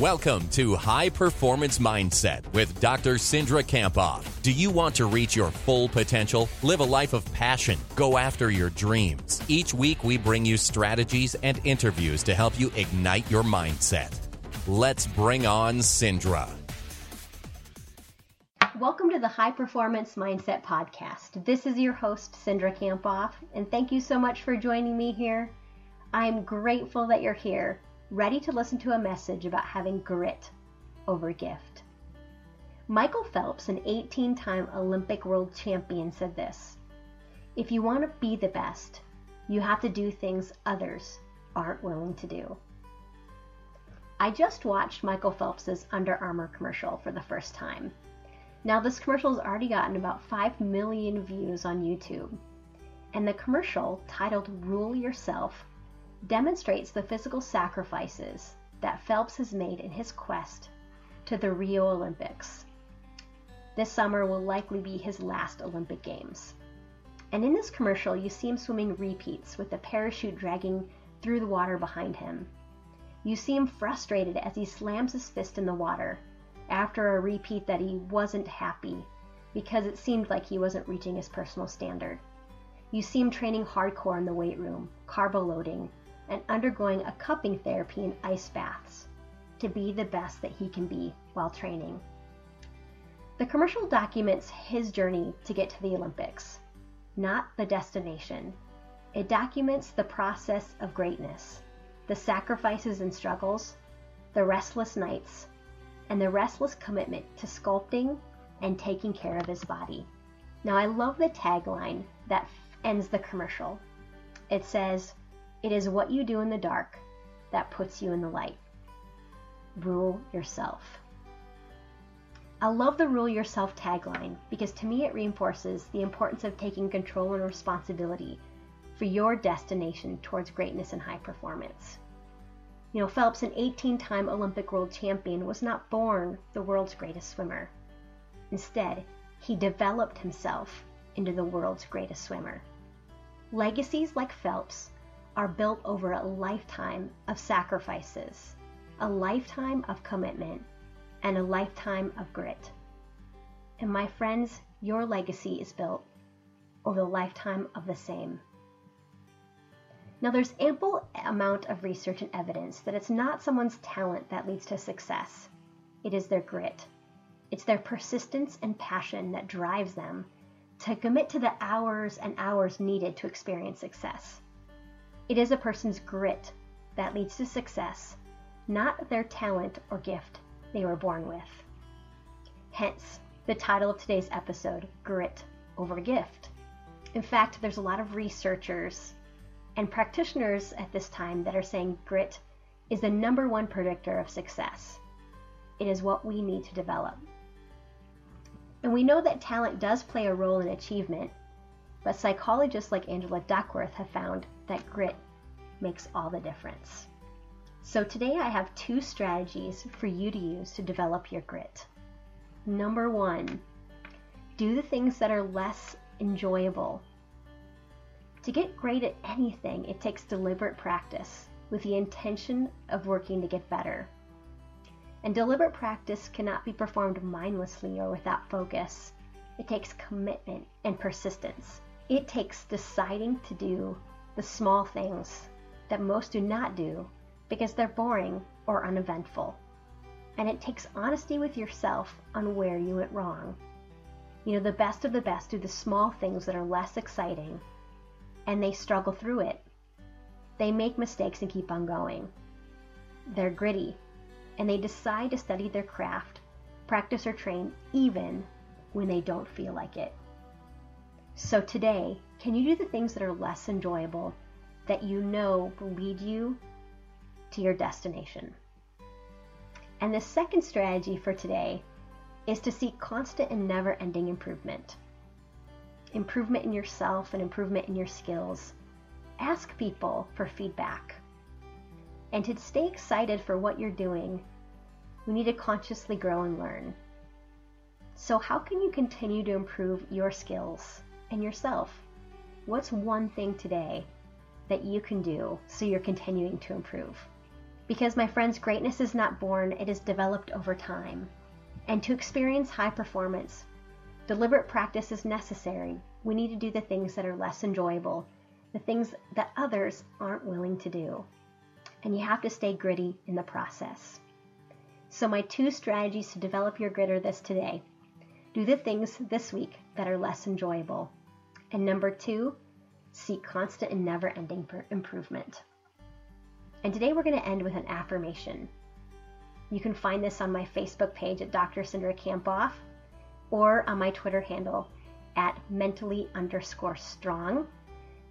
Welcome to High Performance Mindset with Dr. Cindra Kamphoff. Do you want to reach your full potential? Live a life of passion. Go after your dreams. Each week, we bring you strategies and interviews to help you ignite your mindset. Let's bring on Cindra. Welcome to the High Performance Mindset Podcast. This is your host, Cindra Kamphoff, and thank you so much for joining me here. I'm grateful that you're here ready to listen to a message about having grit over gift. Michael Phelps, an 18 time Olympic world champion, said this If you want to be the best, you have to do things others aren't willing to do. I just watched Michael Phelps's Under Armour commercial for the first time. Now, this commercial has already gotten about 5 million views on YouTube. And the commercial, titled Rule Yourself, demonstrates the physical sacrifices that Phelps has made in his quest to the Rio Olympics. This summer will likely be his last Olympic Games. And in this commercial, you see him swimming repeats with the parachute dragging through the water behind him. You see him frustrated as he slams his fist in the water after a repeat that he wasn't happy because it seemed like he wasn't reaching his personal standard. You see him training hardcore in the weight room, carbo loading, and undergoing a cupping therapy and ice baths to be the best that he can be while training. The commercial documents his journey to get to the Olympics, not the destination. It documents the process of greatness, the sacrifices and struggles, the restless nights, and the restless commitment to sculpting and taking care of his body. Now, I love the tagline that ends the commercial. It says, it is what you do in the dark that puts you in the light. Rule yourself. I love the Rule Yourself tagline because to me it reinforces the importance of taking control and responsibility for your destination towards greatness and high performance. You know, Phelps, an 18 time Olympic world champion, was not born the world's greatest swimmer. Instead, he developed himself into the world's greatest swimmer. Legacies like Phelps are built over a lifetime of sacrifices, a lifetime of commitment, and a lifetime of grit. And my friends, your legacy is built over the lifetime of the same. Now, there's ample amount of research and evidence that it's not someone's talent that leads to success. It is their grit. It's their persistence and passion that drives them to commit to the hours and hours needed to experience success. It is a person's grit that leads to success, not their talent or gift they were born with. Hence, the title of today's episode Grit over Gift. In fact, there's a lot of researchers and practitioners at this time that are saying grit is the number one predictor of success. It is what we need to develop. And we know that talent does play a role in achievement, but psychologists like Angela Duckworth have found that grit makes all the difference. So today I have two strategies for you to use to develop your grit. Number one, do the things that are less enjoyable. To get great at anything, it takes deliberate practice with the intention of working to get better. And deliberate practice cannot be performed mindlessly or without focus. It takes commitment and persistence. It takes deciding to do the small things that most do not do because they're boring or uneventful. And it takes honesty with yourself on where you went wrong. You know, the best of the best do the small things that are less exciting, and they struggle through it. They make mistakes and keep on going. They're gritty, and they decide to study their craft, practice or train even when they don't feel like it. So today, can you do the things that are less enjoyable that you know will lead you to your destination? And the second strategy for today is to seek constant and never ending improvement. Improvement in yourself and improvement in your skills. Ask people for feedback. And to stay excited for what you're doing, we need to consciously grow and learn. So, how can you continue to improve your skills and yourself? What's one thing today that you can do so you're continuing to improve? Because, my friends, greatness is not born, it is developed over time. And to experience high performance, deliberate practice is necessary. We need to do the things that are less enjoyable, the things that others aren't willing to do. And you have to stay gritty in the process. So, my two strategies to develop your grit are this today do the things this week that are less enjoyable. And number two, seek constant and never ending improvement. And today we're going to end with an affirmation. You can find this on my Facebook page at Dr. Cindra Kamphoff or on my Twitter handle at mentally underscore strong.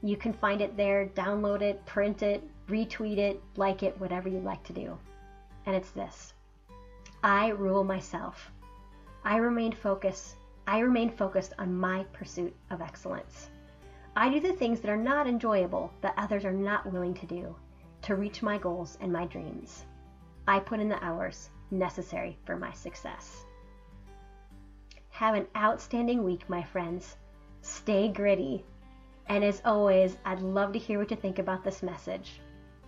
You can find it there, download it, print it, retweet it, like it, whatever you'd like to do. And it's this I rule myself. I remain focused. I remain focused on my pursuit of excellence. I do the things that are not enjoyable that others are not willing to do to reach my goals and my dreams. I put in the hours necessary for my success. Have an outstanding week, my friends. Stay gritty. And as always, I'd love to hear what you think about this message.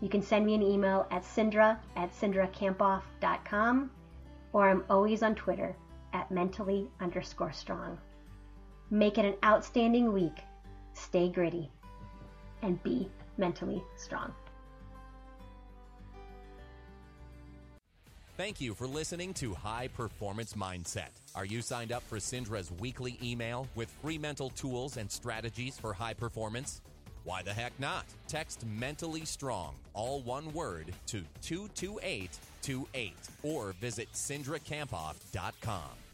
You can send me an email at cindra at cindrakamphoff.com or I'm always on Twitter at mentally underscore strong. Make it an outstanding week. Stay gritty and be mentally strong. Thank you for listening to High Performance Mindset. Are you signed up for Cindra's weekly email with free mental tools and strategies for high performance? Why the heck not? Text mentally strong, all one word, to 22828 or visit cindrakamphoff.com.